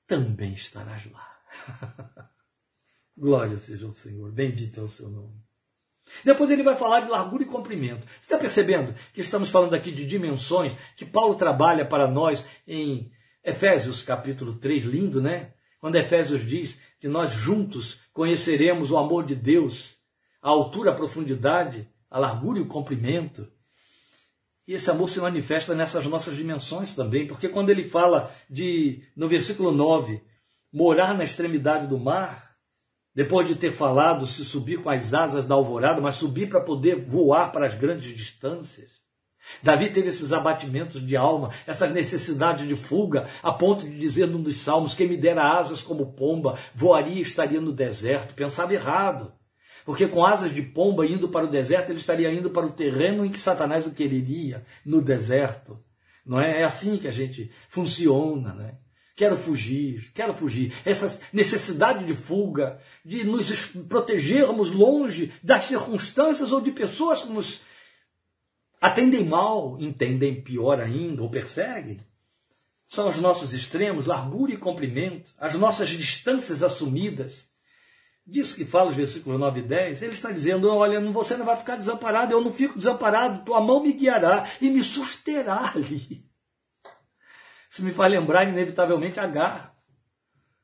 Speaker 1: também estarás lá. Glória seja ao Senhor, bendito é o seu nome. Depois ele vai falar de largura e comprimento. Você está percebendo que estamos falando aqui de dimensões que Paulo trabalha para nós em Efésios capítulo 3, lindo, né? Quando Efésios diz que nós juntos conheceremos o amor de Deus, a altura, a profundidade, a largura e o comprimento. E esse amor se manifesta nessas nossas dimensões também, porque quando ele fala de, no versículo 9, morar na extremidade do mar, depois de ter falado se subir com as asas da alvorada, mas subir para poder voar para as grandes distâncias. Davi teve esses abatimentos de alma, essas necessidades de fuga, a ponto de dizer num dos salmos: Quem me dera asas como pomba, voaria e estaria no deserto. Pensava errado. Porque com asas de pomba indo para o deserto, ele estaria indo para o terreno em que Satanás o quereria, no deserto. Não é? É assim que a gente funciona, né? Quero fugir, quero fugir. Essa necessidade de fuga, de nos protegermos longe das circunstâncias ou de pessoas que nos atendem mal, entendem pior ainda ou perseguem. São os nossos extremos, largura e comprimento, as nossas distâncias assumidas. Disso que fala os versículos 9 e 10, ele está dizendo: Olha, você não vai ficar desamparado, eu não fico desamparado, tua mão me guiará e me susterá ali. Isso me faz lembrar, inevitavelmente, Agar.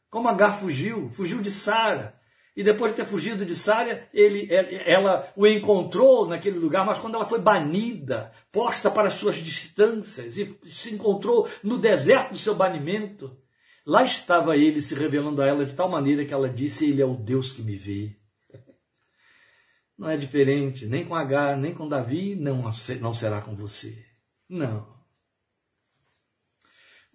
Speaker 1: Como Agar fugiu, fugiu de Sara. E depois de ter fugido de Sara, ele, ela o encontrou naquele lugar, mas quando ela foi banida, posta para suas distâncias e se encontrou no deserto do seu banimento, lá estava ele se revelando a ela de tal maneira que ela disse: Ele é o Deus que me vê. Não é diferente, nem com Agar, nem com Davi, não, não será com você. Não.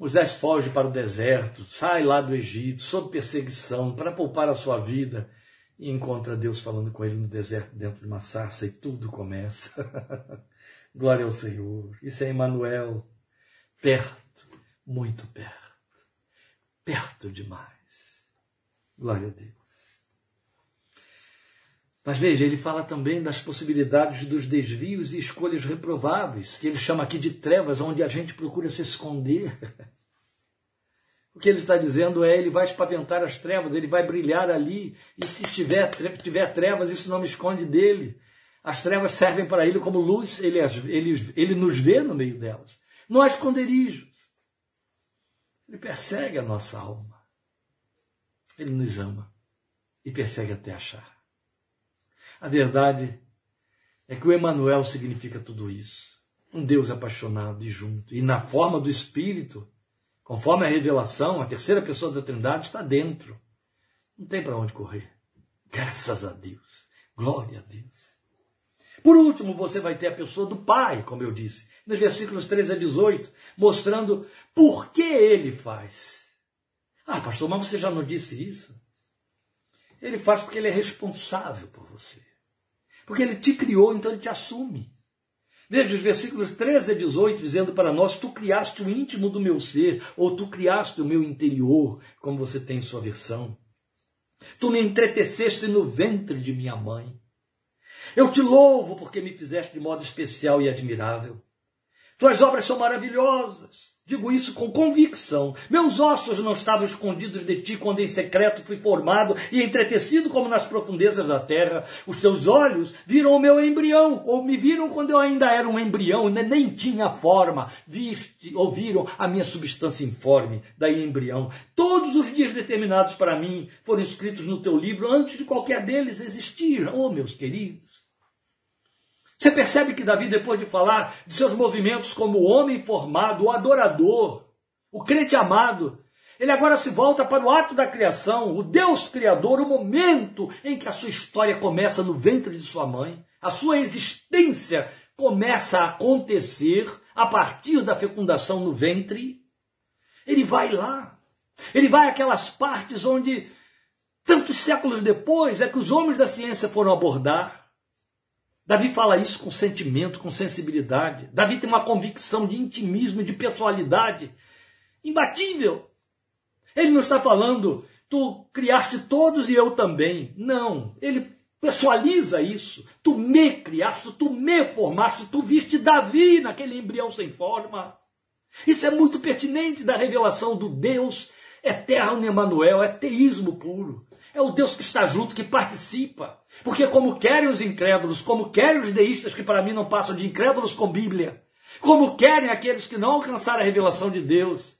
Speaker 1: Moisés foge para o deserto, sai lá do Egito, sob perseguição, para poupar a sua vida, e encontra Deus falando com ele no deserto, dentro de uma sarça, e tudo começa. Glória ao Senhor. Isso é Emmanuel, perto, muito perto, perto demais. Glória a Deus. Mas veja, ele fala também das possibilidades dos desvios e escolhas reprováveis, que ele chama aqui de trevas, onde a gente procura se esconder. O que ele está dizendo é: ele vai espaventar as trevas, ele vai brilhar ali, e se tiver, tiver trevas, isso não me esconde dele. As trevas servem para ele como luz, ele, ele, ele nos vê no meio delas. Não há esconderijos. Ele persegue a nossa alma. Ele nos ama e persegue até achar. A verdade é que o Emanuel significa tudo isso. Um Deus apaixonado e junto. E na forma do Espírito, conforme a revelação, a terceira pessoa da Trindade está dentro. Não tem para onde correr. Graças a Deus. Glória a Deus. Por último, você vai ter a pessoa do Pai, como eu disse, nos versículos 13 a 18, mostrando por que ele faz. Ah, pastor, mas você já não disse isso? Ele faz porque ele é responsável por você. Porque ele te criou, então ele te assume. Veja os versículos 13 a 18 dizendo para nós: Tu criaste o íntimo do meu ser, ou tu criaste o meu interior, como você tem em sua versão. Tu me entreteceste no ventre de minha mãe. Eu te louvo porque me fizeste de modo especial e admirável. Tuas obras são maravilhosas. Digo isso com convicção. Meus ossos não estavam escondidos de ti quando em secreto fui formado e entretecido como nas profundezas da terra. Os teus olhos viram o meu embrião, ou me viram quando eu ainda era um embrião, nem tinha forma. Viste, ouviram a minha substância informe, daí embrião. Todos os dias determinados para mim foram escritos no teu livro antes de qualquer deles existir. Oh, meus queridos. Você percebe que Davi, depois de falar de seus movimentos como o homem formado, o adorador, o crente amado, ele agora se volta para o ato da criação, o Deus Criador, o momento em que a sua história começa no ventre de sua mãe, a sua existência começa a acontecer a partir da fecundação no ventre. Ele vai lá. Ele vai àquelas partes onde, tantos séculos depois, é que os homens da ciência foram abordar. Davi fala isso com sentimento, com sensibilidade. Davi tem uma convicção de intimismo, de pessoalidade imbatível. Ele não está falando, tu criaste todos e eu também. Não, ele pessoaliza isso. Tu me criaste, tu me formaste, tu viste Davi naquele embrião sem forma. Isso é muito pertinente da revelação do Deus eterno Emmanuel, é teísmo puro. É o Deus que está junto, que participa. Porque como querem os incrédulos, como querem os deístas, que para mim não passam de incrédulos com Bíblia, como querem aqueles que não alcançaram a revelação de Deus.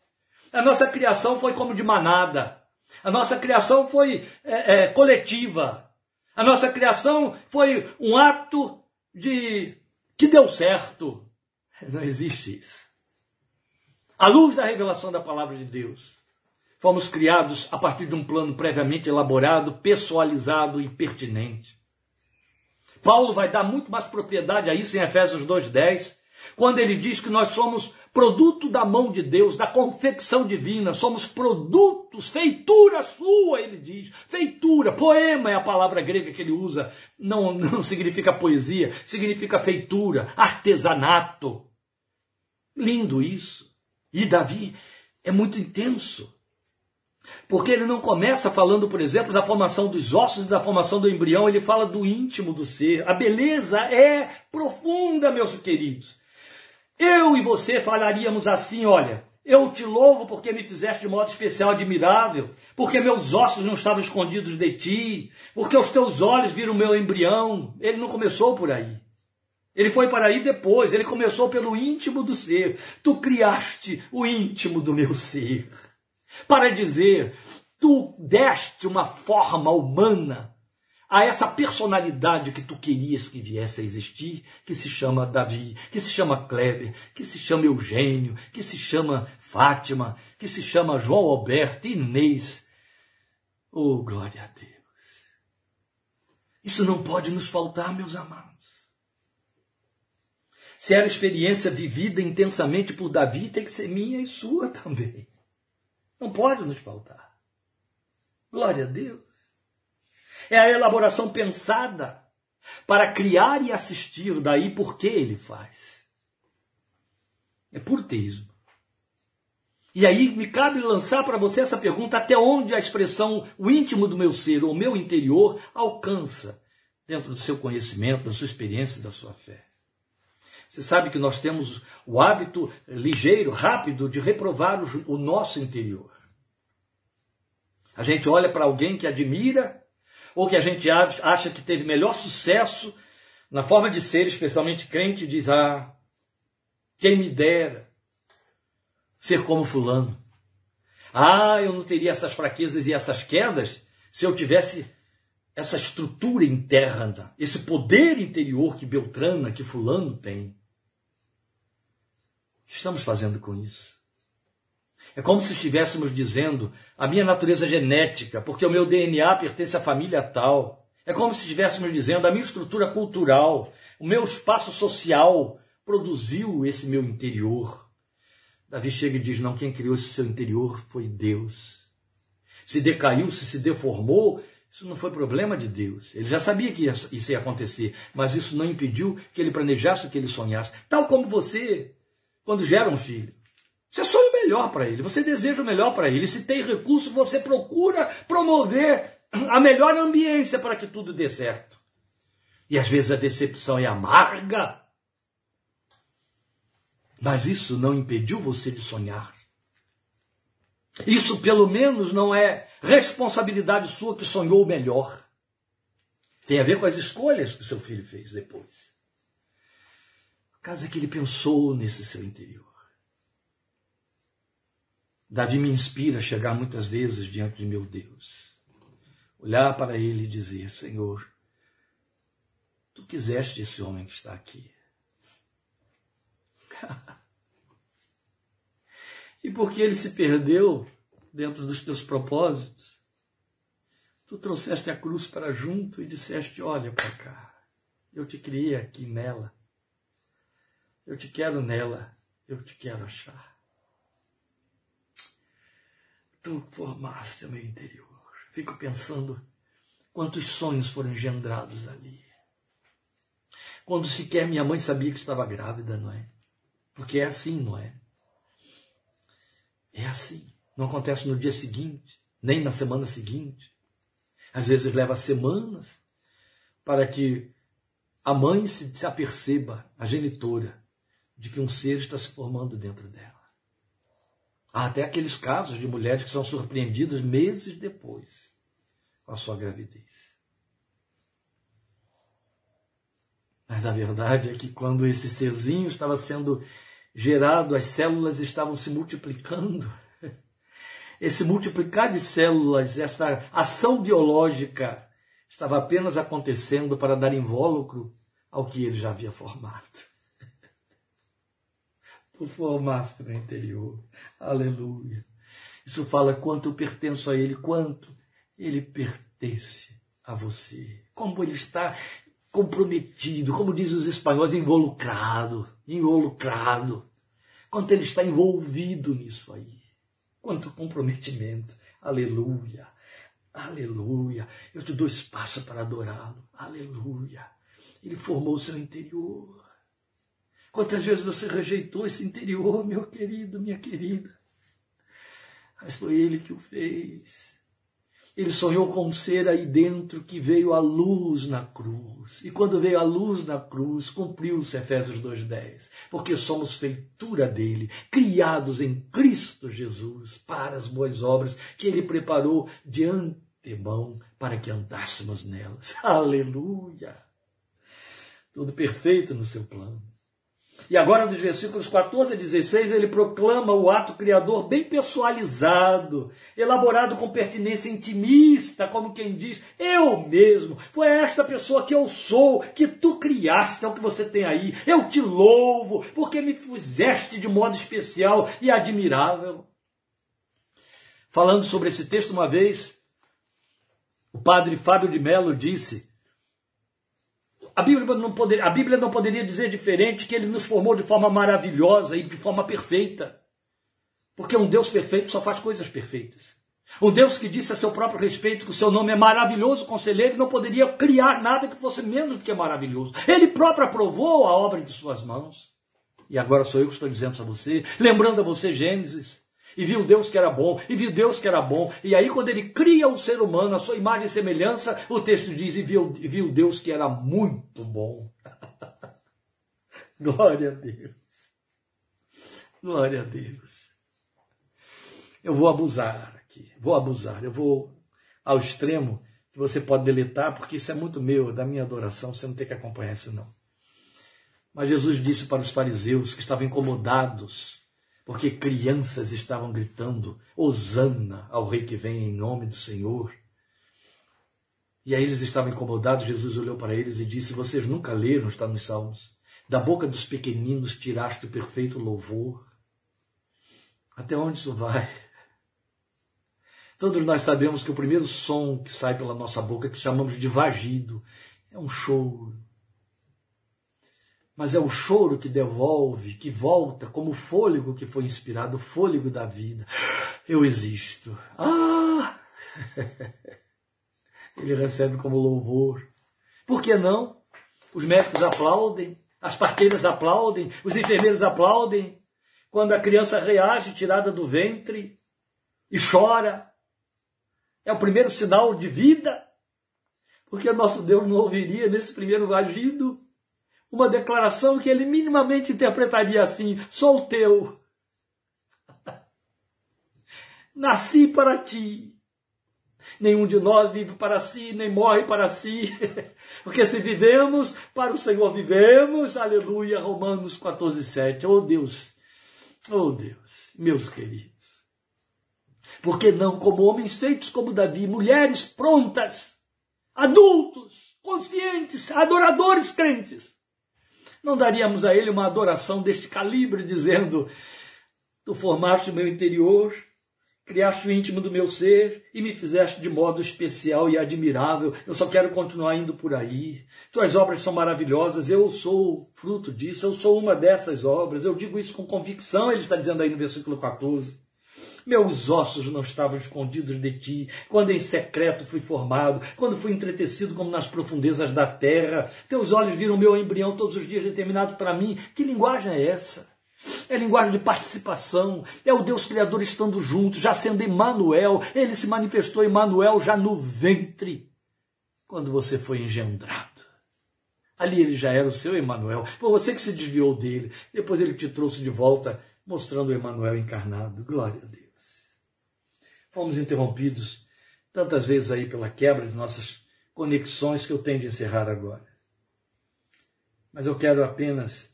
Speaker 1: A nossa criação foi como de manada. A nossa criação foi é, é, coletiva. A nossa criação foi um ato de que deu certo. Não existe isso. À luz da revelação da palavra de Deus, Fomos criados a partir de um plano previamente elaborado, pessoalizado e pertinente. Paulo vai dar muito mais propriedade a isso em Efésios 2:10, Quando ele diz que nós somos produto da mão de Deus, da confecção divina, somos produtos, feitura sua, ele diz. Feitura, poema é a palavra grega que ele usa, não, não significa poesia, significa feitura, artesanato. Lindo isso. E Davi é muito intenso. Porque ele não começa falando, por exemplo, da formação dos ossos e da formação do embrião, ele fala do íntimo do ser. A beleza é profunda, meus queridos. Eu e você falaríamos assim: olha, eu te louvo porque me fizeste de modo especial admirável, porque meus ossos não estavam escondidos de ti, porque os teus olhos viram o meu embrião. Ele não começou por aí. Ele foi para aí depois, ele começou pelo íntimo do ser. Tu criaste o íntimo do meu ser. Para dizer, tu deste uma forma humana a essa personalidade que tu querias que viesse a existir, que se chama Davi, que se chama Kleber, que se chama Eugênio, que se chama Fátima, que se chama João Alberto, Inês. Oh, glória a Deus. Isso não pode nos faltar, meus amados. Se era experiência vivida intensamente por Davi, tem que ser minha e sua também. Não pode nos faltar. Glória a Deus. É a elaboração pensada para criar e assistir, daí por que ele faz. É por teísmo. E aí me cabe lançar para você essa pergunta: até onde a expressão o íntimo do meu ser, ou meu interior, alcança dentro do seu conhecimento, da sua experiência, da sua fé? Você sabe que nós temos o hábito ligeiro, rápido, de reprovar o, nosso interior. A gente olha para alguém que admira ou que a gente acha que teve melhor sucesso na forma de ser, especialmente crente, diz: Ah, quem me dera ser como Fulano. Ah, eu não teria essas fraquezas e essas quedas se eu tivesse essa estrutura interna, esse poder interior que Beltrana, que Fulano tem. Que estamos fazendo com isso? É como se estivéssemos dizendo a minha natureza genética, porque o meu DNA pertence à família tal. É como se estivéssemos dizendo a minha estrutura cultural, o meu espaço social produziu esse meu interior. Davi chega e diz: Não, quem criou esse seu interior foi Deus. Se decaiu, se se deformou, isso não foi problema de Deus. Ele já sabia que isso ia acontecer, mas isso não impediu que ele planejasse o que ele sonhasse. Tal como você, quando gera um filho. Você sonha o melhor para ele, você deseja o melhor para ele. Se tem recurso, você procura promover a melhor ambiência para que tudo dê certo. E às vezes a decepção é amarga. Mas isso não impediu você de sonhar. Isso, pelo menos, não é responsabilidade sua que sonhou o melhor. Tem a ver com as escolhas que seu filho fez depois. Caso é que ele pensou nesse seu interior. Davi me inspira a chegar muitas vezes diante de meu Deus, olhar para ele e dizer: Senhor, tu quiseste esse homem que está aqui. e porque ele se perdeu dentro dos teus propósitos, tu trouxeste a cruz para junto e disseste: Olha para cá, eu te criei aqui nela, eu te quero nela, eu te quero achar tu formaste o meu interior. Fico pensando quantos sonhos foram engendrados ali. Quando sequer minha mãe sabia que estava grávida, não é? Porque é assim, não é? É assim. Não acontece no dia seguinte, nem na semana seguinte. Às vezes leva semanas para que a mãe se aperceba, a genitora, de que um ser está se formando dentro dela. Há até aqueles casos de mulheres que são surpreendidas meses depois com a sua gravidez. Mas a verdade é que quando esse serzinho estava sendo gerado, as células estavam se multiplicando. Esse multiplicar de células, essa ação biológica, estava apenas acontecendo para dar invólucro ao que ele já havia formado formaste meu interior. Aleluia. Isso fala quanto eu pertenço a Ele, quanto Ele pertence a você. Como Ele está comprometido, como dizem os espanhóis, involucrado, involucrado, quanto ele está envolvido nisso aí. Quanto comprometimento. Aleluia. Aleluia. Eu te dou espaço para adorá-lo. Aleluia. Ele formou o seu interior. Quantas vezes você rejeitou esse interior, meu querido, minha querida? Mas foi ele que o fez. Ele sonhou com ser aí dentro que veio a luz na cruz. E quando veio a luz na cruz, cumpriu-se Efésios 2,10. Porque somos feitura dele, criados em Cristo Jesus para as boas obras que ele preparou de antemão para que andássemos nelas. Aleluia! Tudo perfeito no seu plano. E agora, dos versículos 14 a 16, ele proclama o ato criador bem pessoalizado, elaborado com pertinência intimista, como quem diz: Eu mesmo, foi esta pessoa que eu sou, que tu criaste, é o que você tem aí. Eu te louvo, porque me fizeste de modo especial e admirável. Falando sobre esse texto uma vez, o padre Fábio de Mello disse a Bíblia, não poderia, a Bíblia não poderia dizer diferente que ele nos formou de forma maravilhosa e de forma perfeita. Porque um Deus perfeito só faz coisas perfeitas. Um Deus que disse a seu próprio respeito que o seu nome é maravilhoso, conselheiro, não poderia criar nada que fosse menos do que maravilhoso. Ele próprio aprovou a obra de suas mãos. E agora sou eu que estou dizendo isso a você, lembrando a você Gênesis. E viu Deus que era bom, e viu Deus que era bom. E aí, quando ele cria o ser humano, a sua imagem e semelhança, o texto diz: e viu, e viu Deus que era muito bom. Glória a Deus. Glória a Deus. Eu vou abusar aqui, vou abusar, eu vou ao extremo que você pode deletar, porque isso é muito meu, da minha adoração, você não tem que acompanhar isso não. Mas Jesus disse para os fariseus que estavam incomodados porque crianças estavam gritando: Hosana ao Rei que vem em nome do Senhor. E aí eles estavam incomodados. Jesus olhou para eles e disse: Vocês nunca leram, está nos Salmos, da boca dos pequeninos tiraste o perfeito louvor. Até onde isso vai? Todos nós sabemos que o primeiro som que sai pela nossa boca, que chamamos de vagido, é um choro, mas é o choro que devolve, que volta, como o fôlego que foi inspirado, o fôlego da vida. Eu existo. Ah! Ele recebe como louvor. Por que não? Os médicos aplaudem, as parteiras aplaudem, os enfermeiros aplaudem. Quando a criança reage tirada do ventre e chora, é o primeiro sinal de vida. Porque nosso Deus não ouviria nesse primeiro vagido uma declaração que ele minimamente interpretaria assim: sou teu. Nasci para ti. Nenhum de nós vive para si, nem morre para si. Porque se vivemos, para o Senhor vivemos. Aleluia. Romanos 14, 7. Oh Deus, oh Deus, meus queridos. Porque não como homens feitos como Davi, mulheres prontas, adultos, conscientes, adoradores crentes não daríamos a ele uma adoração deste calibre, dizendo: Tu formaste o meu interior, criaste o íntimo do meu ser e me fizeste de modo especial e admirável. Eu só quero continuar indo por aí. Tuas obras são maravilhosas, eu sou fruto disso, eu sou uma dessas obras. Eu digo isso com convicção, ele está dizendo aí no versículo 14. Meus ossos não estavam escondidos de ti, quando em secreto fui formado, quando fui entretecido como nas profundezas da terra. Teus olhos viram meu embrião todos os dias determinados para mim. Que linguagem é essa? É linguagem de participação, é o Deus Criador estando junto, já sendo Emmanuel. Ele se manifestou Emmanuel já no ventre, quando você foi engendrado. Ali ele já era o seu Emmanuel. Foi você que se desviou dele. Depois ele te trouxe de volta, mostrando o Emmanuel encarnado. Glória a Deus fomos interrompidos tantas vezes aí pela quebra de nossas conexões que eu tenho de encerrar agora. Mas eu quero apenas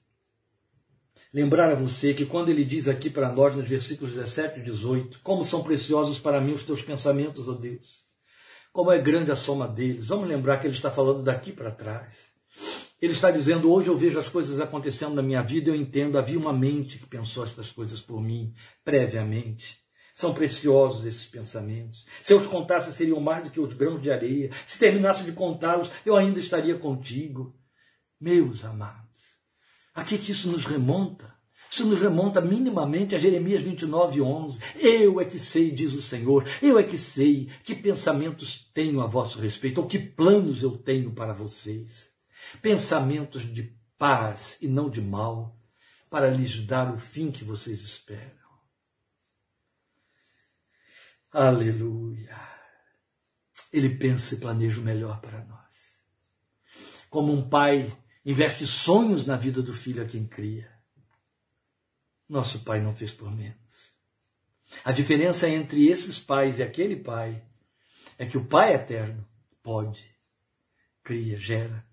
Speaker 1: lembrar a você que quando ele diz aqui para nós nos versículos 17 e 18, como são preciosos para mim os teus pensamentos, ó oh Deus. Como é grande a soma deles. Vamos lembrar que ele está falando daqui para trás. Ele está dizendo: hoje eu vejo as coisas acontecendo na minha vida, eu entendo, havia uma mente que pensou estas coisas por mim previamente. São preciosos esses pensamentos. Se eu os contasse, seriam mais do que os grãos de areia. Se terminasse de contá-los, eu ainda estaria contigo. Meus amados, A que, que isso nos remonta? Isso nos remonta minimamente a Jeremias 29, 11. Eu é que sei, diz o Senhor, eu é que sei que pensamentos tenho a vosso respeito, ou que planos eu tenho para vocês. Pensamentos de paz e não de mal, para lhes dar o fim que vocês esperam. Aleluia. Ele pensa e planeja o melhor para nós. Como um pai investe sonhos na vida do filho a quem cria. Nosso pai não fez por menos. A diferença entre esses pais e aquele pai é que o Pai eterno pode, cria, gera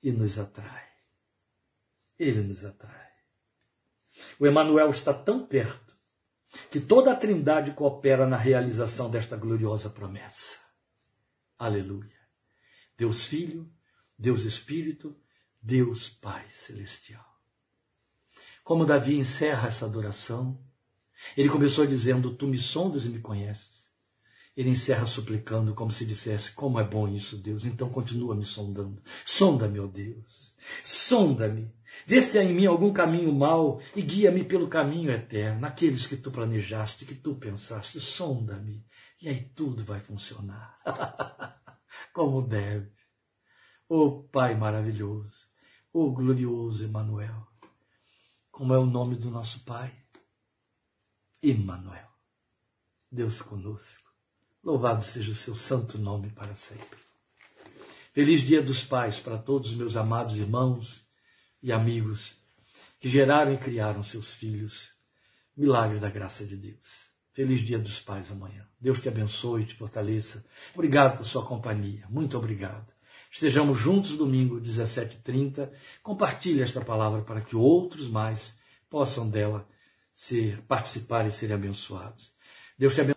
Speaker 1: e nos atrai. Ele nos atrai. O Emanuel está tão perto que toda a Trindade coopera na realização desta gloriosa promessa. Aleluia. Deus Filho, Deus Espírito, Deus Pai Celestial. Como Davi encerra essa adoração, ele começou dizendo: Tu me sondas e me conheces. Ele encerra suplicando, como se dissesse: Como é bom isso, Deus. Então continua me sondando. Sonda-me, ó Deus. Sonda-me. Vê se há em mim algum caminho mau e guia-me pelo caminho eterno, aqueles que tu planejaste, que tu pensaste. Sonda-me. E aí tudo vai funcionar. como deve. Ô oh, Pai maravilhoso. Ô oh, glorioso Emanuel. Como é o nome do nosso Pai? Emmanuel. Deus conosco. Louvado seja o seu santo nome para sempre. Feliz Dia dos Pais para todos os meus amados irmãos e amigos que geraram e criaram seus filhos. Milagre da graça de Deus. Feliz Dia dos Pais amanhã. Deus te abençoe te fortaleça. Obrigado por sua companhia. Muito obrigado. Estejamos juntos domingo, 17h30. Compartilhe esta palavra para que outros mais possam dela ser, participar e serem abençoados. Deus te abençoe.